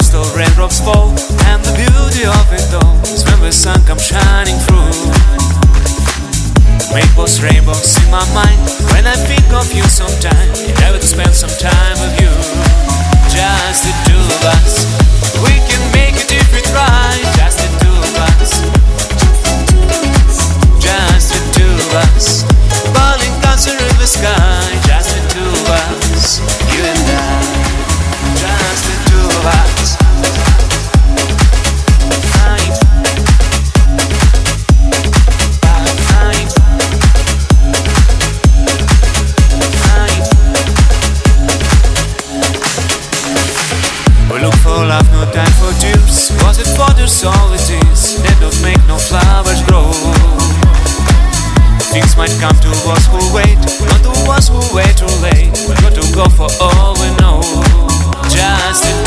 Crystal raindrops fall And the beauty of it all Is when the sun comes shining through. Rainbows, rainbows in my mind. When I think of you sometime You never to spend some time. solitudes that don't make no flowers grow. Things might come to us who wait, not to us who wait too late. But got to go for all we know. Just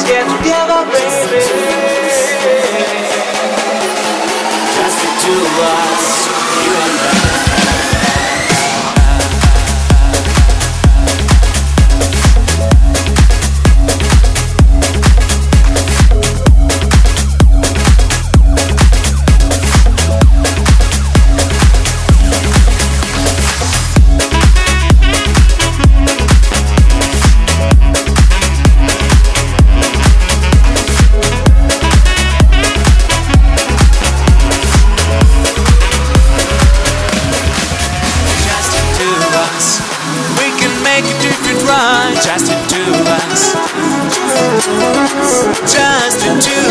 Let's get together, baby. Just the two of us, you and I. right. Just the two of us. Just the two